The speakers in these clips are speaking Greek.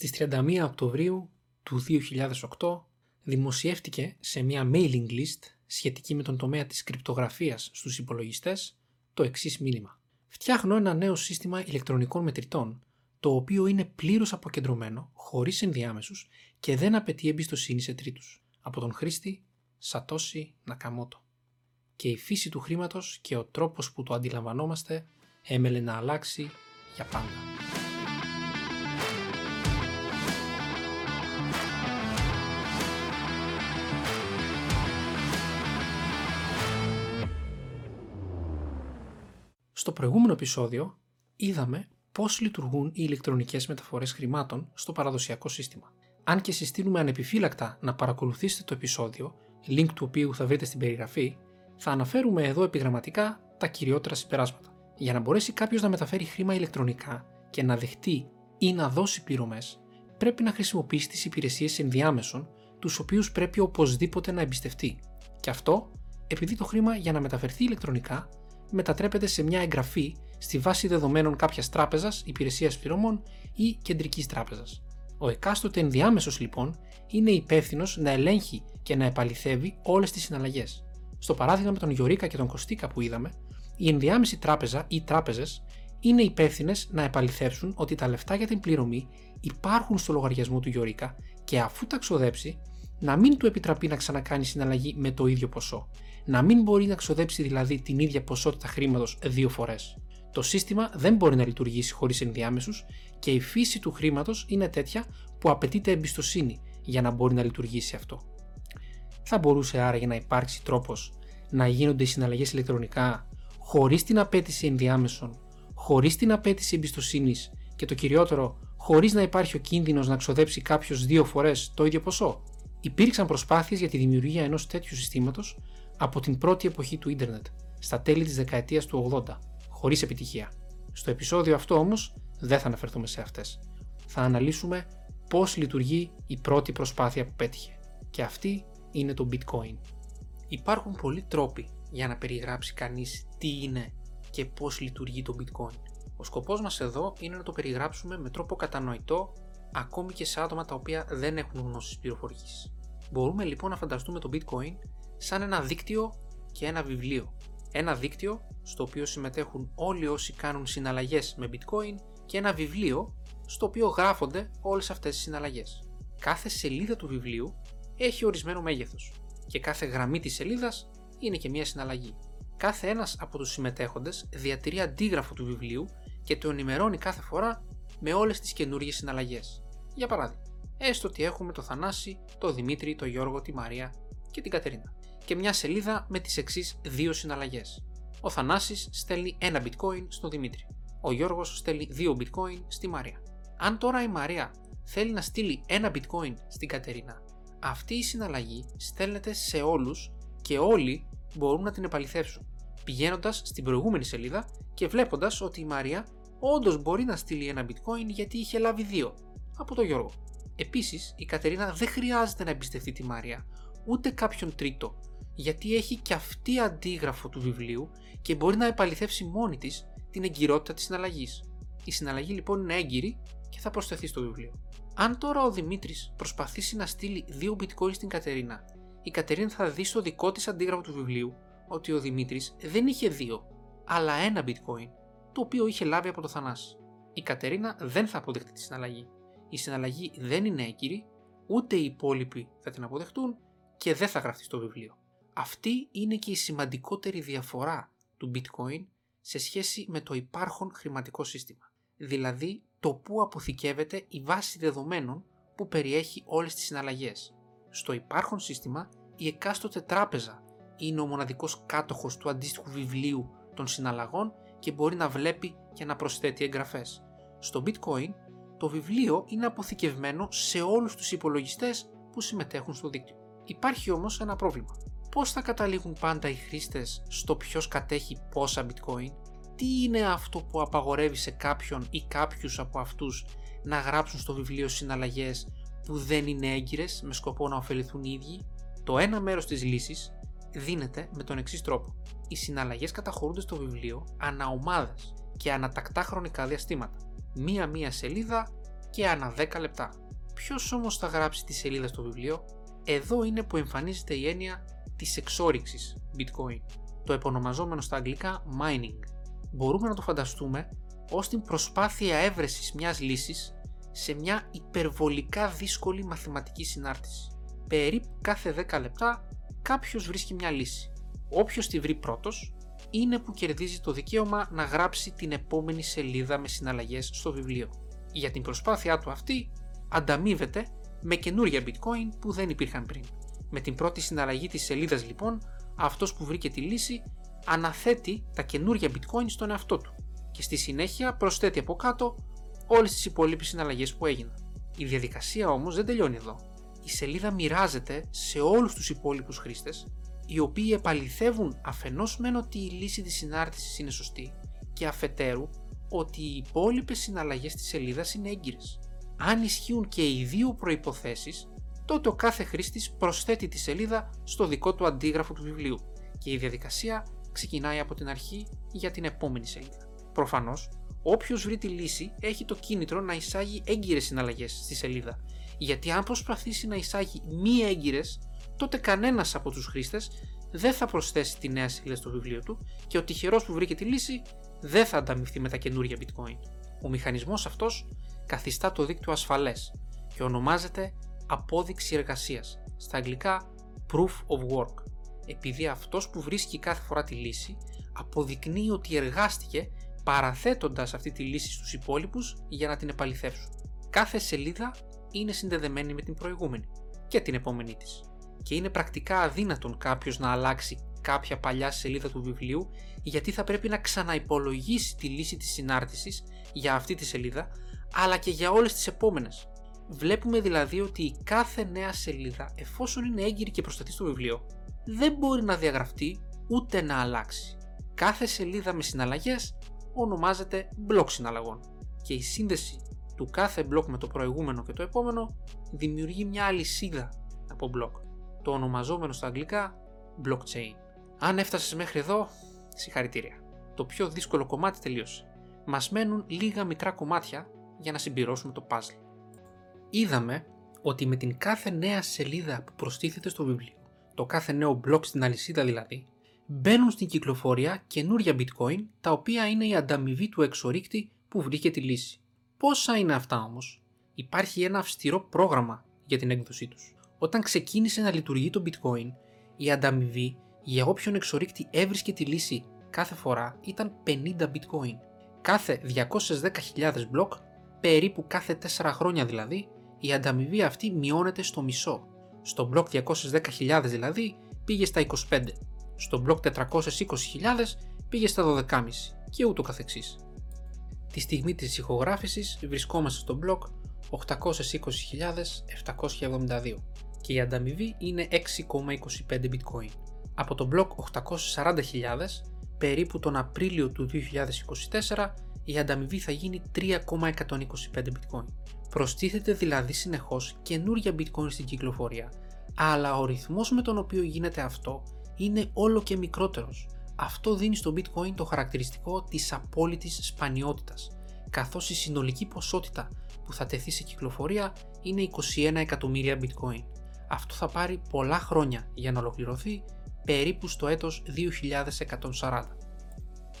Στις 31 Οκτωβρίου του 2008 δημοσιεύτηκε σε μια mailing list σχετική με τον τομέα της κρυπτογραφίας στους υπολογιστές το εξής μήνυμα. Φτιάχνω ένα νέο σύστημα ηλεκτρονικών μετρητών το οποίο είναι πλήρως αποκεντρωμένο, χωρίς ενδιάμεσους και δεν απαιτεί εμπιστοσύνη σε τρίτους. Από τον χρήστη Σατώση Νακαμότο. Και η φύση του χρήματος και ο τρόπος που το αντιλαμβανόμαστε έμελε να αλλάξει για πάντα. Στο προηγούμενο επεισόδιο είδαμε πώς λειτουργούν οι ηλεκτρονικές μεταφορές χρημάτων στο παραδοσιακό σύστημα. Αν και συστήνουμε ανεπιφύλακτα να παρακολουθήσετε το επεισόδιο, link του οποίου θα βρείτε στην περιγραφή, θα αναφέρουμε εδώ επιγραμματικά τα κυριότερα συμπεράσματα. Για να μπορέσει κάποιος να μεταφέρει χρήμα ηλεκτρονικά και να δεχτεί ή να δώσει πληρωμές, πρέπει να χρησιμοποιήσει τις υπηρεσίες ενδιάμεσων, τους οποίους πρέπει οπωσδήποτε να εμπιστευτεί. Και αυτό επειδή το χρήμα για να μεταφερθεί ηλεκτρονικά μετατρέπεται σε μια εγγραφή στη βάση δεδομένων κάποιας τράπεζας, υπηρεσίας πληρωμών ή κεντρικής τράπεζας. Ο εκάστοτε ενδιάμεσος λοιπόν είναι υπεύθυνος να ελέγχει και να επαληθεύει όλες τις συναλλαγές. Στο παράδειγμα με τον Γιωρίκα και τον Κωστίκα που είδαμε, η ενδιάμεση τράπεζα ή τράπεζες είναι υπεύθυνες να επαληθεύσουν ότι τα λεφτά για την πληρωμή υπάρχουν στο λογαριασμό του Γιωρίκα και αφού τα ξοδέψει, να μην του επιτραπεί να ξανακάνει συναλλαγή με το ίδιο ποσό. Να μην μπορεί να ξοδέψει δηλαδή την ίδια ποσότητα χρήματος δύο φορές. Το σύστημα δεν μπορεί να λειτουργήσει χωρίς ενδιάμεσους και η φύση του χρήματος είναι τέτοια που απαιτείται εμπιστοσύνη για να μπορεί να λειτουργήσει αυτό. Θα μπορούσε άραγε να υπάρξει τρόπος να γίνονται οι συναλλαγές ηλεκτρονικά χωρίς την απέτηση ενδιάμεσων, χωρίς την απέτηση εμπιστοσύνης και το κυριότερο, χωρίς να υπάρχει ο κίνδυνος να ξοδέψει κάποιος δύο φορές το ίδιο ποσό; Υπήρξαν προσπάθειες για τη δημιουργία ενός τέτοιου συστήματος από την πρώτη εποχή του ίντερνετ, στα τέλη της δεκαετίας του 80, χωρίς επιτυχία. Στο επεισόδιο αυτό όμως δεν θα αναφερθούμε σε αυτές. Θα αναλύσουμε πώς λειτουργεί η πρώτη προσπάθεια που πέτυχε. Και αυτή είναι το bitcoin. Υπάρχουν πολλοί τρόποι για να περιγράψει κανείς τι είναι και πώς λειτουργεί το bitcoin. Ο σκοπός μας εδώ είναι να το περιγράψουμε με τρόπο κατανοητό ακόμη και σε άτομα τα οποία δεν έχουν γνώσεις πληροφορικής. Μπορούμε λοιπόν να φανταστούμε το bitcoin σαν ένα δίκτυο και ένα βιβλίο. Ένα δίκτυο στο οποίο συμμετέχουν όλοι όσοι κάνουν συναλλαγές με bitcoin και ένα βιβλίο στο οποίο γράφονται όλες αυτές τις συναλλαγές. Κάθε σελίδα του βιβλίου έχει ορισμένο μέγεθος και κάθε γραμμή της σελίδας είναι και μια συναλλαγή. Κάθε ένας από τους συμμετέχοντες διατηρεί αντίγραφο του βιβλίου και το ενημερώνει κάθε φορά με όλες τις καινούργιες συναλλαγές. Για παράδειγμα, έστω ότι έχουμε το Θανάση, το Δημήτρη, το Γιώργο, τη Μαρία και την Κατερίνα. Και μια σελίδα με τις εξής δύο συναλλαγές. Ο Θανάσης στέλνει ένα bitcoin στον Δημήτρη. Ο Γιώργος στέλνει δύο bitcoin στη Μαρία. Αν τώρα η Μαρία θέλει να στείλει ένα bitcoin στην Κατερίνα, αυτή η συναλλαγή στέλνεται σε όλους και όλοι μπορούν να την επαληθεύσουν. Πηγαίνοντας στην προηγούμενη σελίδα και βλέποντας ότι η Μαρία όντως μπορεί να στείλει ένα bitcoin γιατί είχε λάβει δύο από τον Γιώργο. Επίσης, η Κατερίνα δεν χρειάζεται να εμπιστευτεί τη Μάρια ούτε κάποιον τρίτο, γιατί έχει και αυτή αντίγραφο του βιβλίου και μπορεί να επαληθεύσει μόνη της την εγκυρότητα της συναλλαγής. Η συναλλαγή λοιπόν είναι έγκυρη και θα προσθεθεί στο βιβλίο. Αν τώρα ο Δημήτρης προσπαθήσει να στείλει δύο bitcoin στην Κατερίνα, η Κατερίνα θα δει στο δικό της αντίγραφο του βιβλίου ότι ο Δημήτρης δεν είχε δύο, αλλά ένα bitcoin το οποίο είχε λάβει από το Θανάση. Η Κατερίνα δεν θα αποδεχτεί τη συναλλαγή. Η συναλλαγή δεν είναι έγκυρη, ούτε οι υπόλοιποι θα την αποδεχτούν και δεν θα γραφτεί στο βιβλίο. Αυτή είναι και η σημαντικότερη διαφορά του bitcoin σε σχέση με το υπάρχον χρηματικό σύστημα. Δηλαδή το που αποθηκεύεται η βάση δεδομένων που περιέχει όλες τις συναλλαγές. Στο υπάρχον σύστημα η εκάστοτε τράπεζα είναι ο μοναδικός κάτοχος του αντίστοιχου βιβλίου των συναλλαγών και μπορεί να βλέπει και να προσθέτει εγγραφές. Στο bitcoin το βιβλίο είναι αποθηκευμένο σε όλους τους υπολογιστές που συμμετέχουν στο δίκτυο. Υπάρχει όμως ένα πρόβλημα. Πώς θα καταλήγουν πάντα οι χρήστες στο ποιος κατέχει πόσα bitcoin, τι είναι αυτό που απαγορεύει σε κάποιον ή κάποιους από αυτούς να γράψουν στο βιβλίο συναλλαγές που δεν είναι έγκυρες με σκοπό να ωφεληθούν οι ίδιοι; Το ένα μέρος της λύσης δίνεται με τον εξής τρόπο. Οι συναλλαγές καταχωρούνται στο βιβλίο ανά και ανατακτά χρονικά διαστήματα. Μία-μία σελίδα και ανά 10 λεπτά. Ποιος όμως θα γράψει τη σελίδα στο βιβλίο, εδώ είναι που εμφανίζεται η έννοια της εξόριξης bitcoin, το επωνομαζόμενο στα αγγλικά mining. Μπορούμε να το φανταστούμε ως την προσπάθεια έβρεσης μιας λύσης σε μια υπερβολικά δύσκολη μαθηματική συνάρτηση. Περίπου κάθε 10 λεπτά κάποιος βρίσκει μια λύση. Όποιος τη βρει πρώτος είναι που κερδίζει το δικαίωμα να γράψει την επόμενη σελίδα με συναλλαγές στο βιβλίο. Για την προσπάθειά του αυτή ανταμείβεται με καινούρια bitcoin που δεν υπήρχαν πριν. Με την πρώτη συναλλαγή της σελίδας λοιπόν, αυτός που βρήκε τη λύση αναθέτει τα καινούρια bitcoin στον εαυτό του και στη συνέχεια προσθέτει από κάτω όλες τις υπόλοιπες συναλλαγές που έγιναν. Η διαδικασία όμως δεν τελειώνει εδώ. Η σελίδα μοιράζεται σε όλους τους υπόλοιπους χρήστες οι οποίοι επαληθεύουν αφενός μεν ότι η λύση της συνάρτησης είναι σωστή και αφετέρου ότι οι υπόλοιπες συναλλαγές της σελίδας είναι έγκυρες. Αν ισχύουν και οι δύο προϋποθέσεις, τότε ο κάθε χρήστης προσθέτει τη σελίδα στο δικό του αντίγραφο του βιβλίου και η διαδικασία ξεκινάει από την αρχή για την επόμενη σελίδα. Προφανώς, όποιος βρει τη λύση έχει το κίνητρο να εισάγει έγκυρες συναλλαγές στη σελίδα, γιατί αν προσπαθήσει να εισάγει μη έγκυρες, τότε κανένας από τους χρήστες δεν θα προσθέσει τη νέα σελίδα στο βιβλίο του και ο τυχερός που βρήκε τη λύση δεν θα ανταμυφθεί με τα καινούργια bitcoin. Ο μηχανισμός αυτός καθιστά το δίκτυο ασφαλές και ονομάζεται απόδειξη εργασίας, στα αγγλικά proof of work, επειδή αυτός που βρίσκει κάθε φορά τη λύση αποδεικνύει ότι εργάστηκε παραθέτοντας αυτή τη λύση στους υπόλοιπους για να την επαληθεύσουν. Κάθε σελίδα είναι συνδεδεμένη με την προηγούμενη και την επόμενή της και είναι πρακτικά αδύνατον κάποιος να αλλάξει κάποια παλιά σελίδα του βιβλίου γιατί θα πρέπει να ξαναυπολογίσει τη λύση της συνάρτησης για αυτή τη σελίδα αλλά και για όλες τις επόμενες. Βλέπουμε δηλαδή ότι η κάθε νέα σελίδα εφόσον είναι έγκυρη και προστατή στο βιβλίο δεν μπορεί να διαγραφτεί ούτε να αλλάξει. Κάθε σελίδα με συναλλαγές ονομάζεται μπλοκ συναλλαγών και η σύνδεση του κάθε μπλοκ με το προηγούμενο και το επόμενο δημιουργεί μια αλυσίδα από μπλοκ, το ονομαζόμενο στα αγγλικά blockchain. Αν έφτασες μέχρι εδώ, συγχαρητήρια. Το πιο δύσκολο κομμάτι τελείωσε. Μας μένουν λίγα μικρά κομμάτια για να συμπληρώσουμε το puzzle. Είδαμε ότι με την κάθε νέα σελίδα που προστίθεται στο βιβλίο, το κάθε νέο μπλοκ στην αλυσίδα δηλαδή, μπαίνουν στην κυκλοφορία καινούρια bitcoin τα οποία είναι η ανταμοιβή του εξορίκτη που βρήκε τη λύση. Πόσα είναι αυτά όμως; Υπάρχει ένα αυστηρό πρόγραμμα για την έκδοσή τους. Όταν ξεκίνησε να λειτουργεί το bitcoin, η ανταμοιβή για όποιον εξορίκτη έβρισκε τη λύση κάθε φορά ήταν 50 bitcoin. Κάθε 210.000 μπλοκ, περίπου κάθε 4 χρόνια δηλαδή, η ανταμοιβή αυτή μειώνεται στο μισό. Στο μπλοκ 210.000 δηλαδή πήγε στα 25 στο μπλοκ 420.000 πήγε στα 12,5 και ούτω καθεξής. Τη στιγμή της ηχογράφησης βρισκόμαστε στο μπλοκ 820.772 και η ανταμοιβή είναι 6,25 bitcoin. Από το μπλοκ 840.000 περίπου τον Απρίλιο του 2024 η ανταμοιβή θα γίνει 3,125 bitcoin. Προστίθεται δηλαδή συνεχώς καινούρια bitcoin στην κυκλοφορία, αλλά ο ρυθμός με τον οποίο γίνεται αυτό είναι όλο και μικρότερος. Αυτό δίνει στο bitcoin το χαρακτηριστικό της απόλυτης σπανιότητας, καθώς η συνολική ποσότητα που θα τεθεί σε κυκλοφορία είναι 21 εκατομμύρια bitcoin. Αυτό θα πάρει πολλά χρόνια για να ολοκληρωθεί περίπου στο έτος 2140.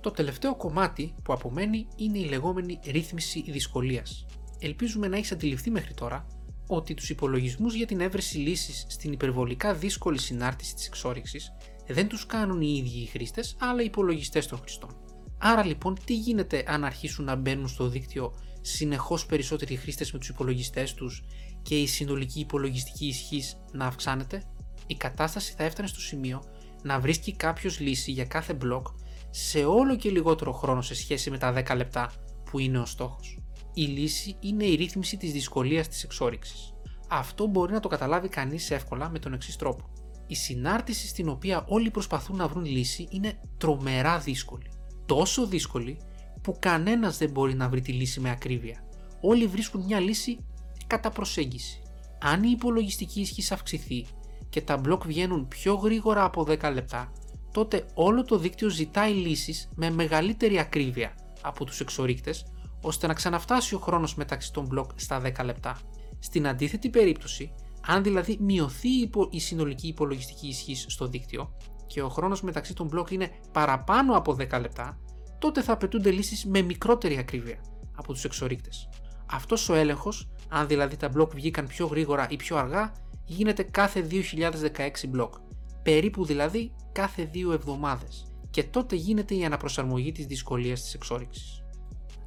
Το τελευταίο κομμάτι που απομένει είναι η λεγόμενη ρύθμιση δυσκολίας. Ελπίζουμε να έχεις αντιληφθεί μέχρι τώρα ότι τους υπολογισμούς για την έβρεση λύσης στην υπερβολικά δύσκολη συνάρτηση της εξόριξης δεν τους κάνουν οι ίδιοι οι χρήστες, αλλά οι υπολογιστές των χρηστών. Άρα λοιπόν τι γίνεται αν αρχίσουν να μπαίνουν στο δίκτυο συνεχώς περισσότεροι χρήστες με τους υπολογιστές τους και η συνολική υπολογιστική ισχύς να αυξάνεται, η κατάσταση θα έφτανε στο σημείο να βρίσκει κάποιος λύση για κάθε μπλοκ σε όλο και λιγότερο χρόνο σε σχέση με τα 10 λεπτά που είναι ο στόχος η λύση είναι η ρύθμιση της δυσκολίας της εξόριξης. Αυτό μπορεί να το καταλάβει κανείς εύκολα με τον εξής τρόπο. Η συνάρτηση στην οποία όλοι προσπαθούν να βρουν λύση είναι τρομερά δύσκολη. Τόσο δύσκολη που κανένας δεν μπορεί να βρει τη λύση με ακρίβεια. Όλοι βρίσκουν μια λύση κατά προσέγγιση. Αν η υπολογιστική ισχύ αυξηθεί και τα μπλοκ βγαίνουν πιο γρήγορα από 10 λεπτά, τότε όλο το δίκτυο ζητάει λύσεις με μεγαλύτερη ακρίβεια από τους εξορίκτες ώστε να ξαναφτάσει ο χρόνος μεταξύ των μπλοκ στα 10 λεπτά. Στην αντίθετη περίπτωση, αν δηλαδή μειωθεί η συνολική υπολογιστική ισχύ στο δίκτυο και ο χρόνος μεταξύ των μπλοκ είναι παραπάνω από 10 λεπτά, τότε θα απαιτούνται λύσεις με μικρότερη ακρίβεια από τους εξορίκτες. Αυτός ο έλεγχος, αν δηλαδή τα μπλοκ βγήκαν πιο γρήγορα ή πιο αργά, γίνεται κάθε 2016 μπλοκ, περίπου δηλαδή κάθε δύο εβδομάδες και τότε γίνεται η αναπροσαρμογή της δυσκολίας της εξόριξης.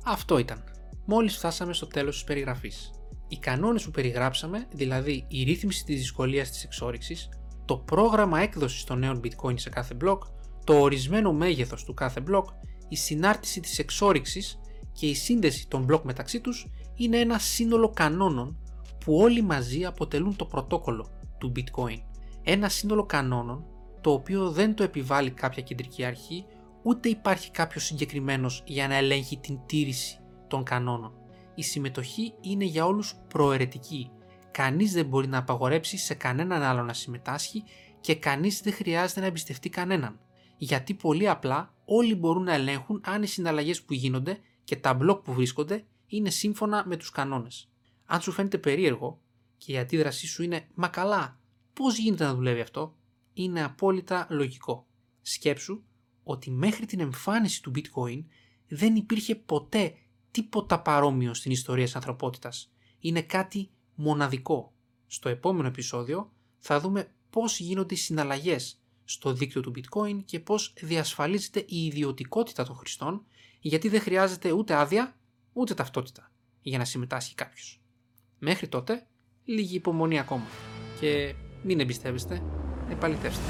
Αυτό ήταν. Μόλις φτάσαμε στο τέλος της περιγραφής. Οι κανόνες που περιγράψαμε, δηλαδή η ρύθμιση της δυσκολίας της εξόριξης, το πρόγραμμα έκδοσης των νέων bitcoin σε κάθε μπλοκ, το ορισμένο μέγεθος του κάθε μπλοκ, η συνάρτηση της εξόριξης και η σύνδεση των μπλοκ μεταξύ τους είναι ένα σύνολο κανόνων που όλοι μαζί αποτελούν το πρωτόκολλο του bitcoin. Ένα σύνολο κανόνων το οποίο δεν το επιβάλλει κάποια κεντρική αρχή ούτε υπάρχει κάποιος συγκεκριμένος για να ελέγχει την τήρηση των κανόνων. Η συμμετοχή είναι για όλους προαιρετική. Κανείς δεν μπορεί να απαγορέψει σε κανέναν άλλο να συμμετάσχει και κανείς δεν χρειάζεται να εμπιστευτεί κανέναν. Γιατί πολύ απλά όλοι μπορούν να ελέγχουν αν οι συναλλαγές που γίνονται και τα μπλοκ που βρίσκονται είναι σύμφωνα με τους κανόνες. Αν σου φαίνεται περίεργο και η αντίδρασή σου είναι «Μα καλά, πώς γίνεται να δουλεύει αυτό» είναι απόλυτα λογικό. Σκέψου ότι μέχρι την εμφάνιση του bitcoin δεν υπήρχε ποτέ τίποτα παρόμοιο στην ιστορία της ανθρωπότητας. Είναι κάτι μοναδικό. Στο επόμενο επεισόδιο θα δούμε πώς γίνονται οι συναλλαγές στο δίκτυο του bitcoin και πώς διασφαλίζεται η ιδιωτικότητα των χρηστών γιατί δεν χρειάζεται ούτε άδεια ούτε ταυτότητα για να συμμετάσχει κάποιος. Μέχρι τότε, λίγη υπομονή ακόμα και μην εμπιστεύεστε, επαληθεύστε.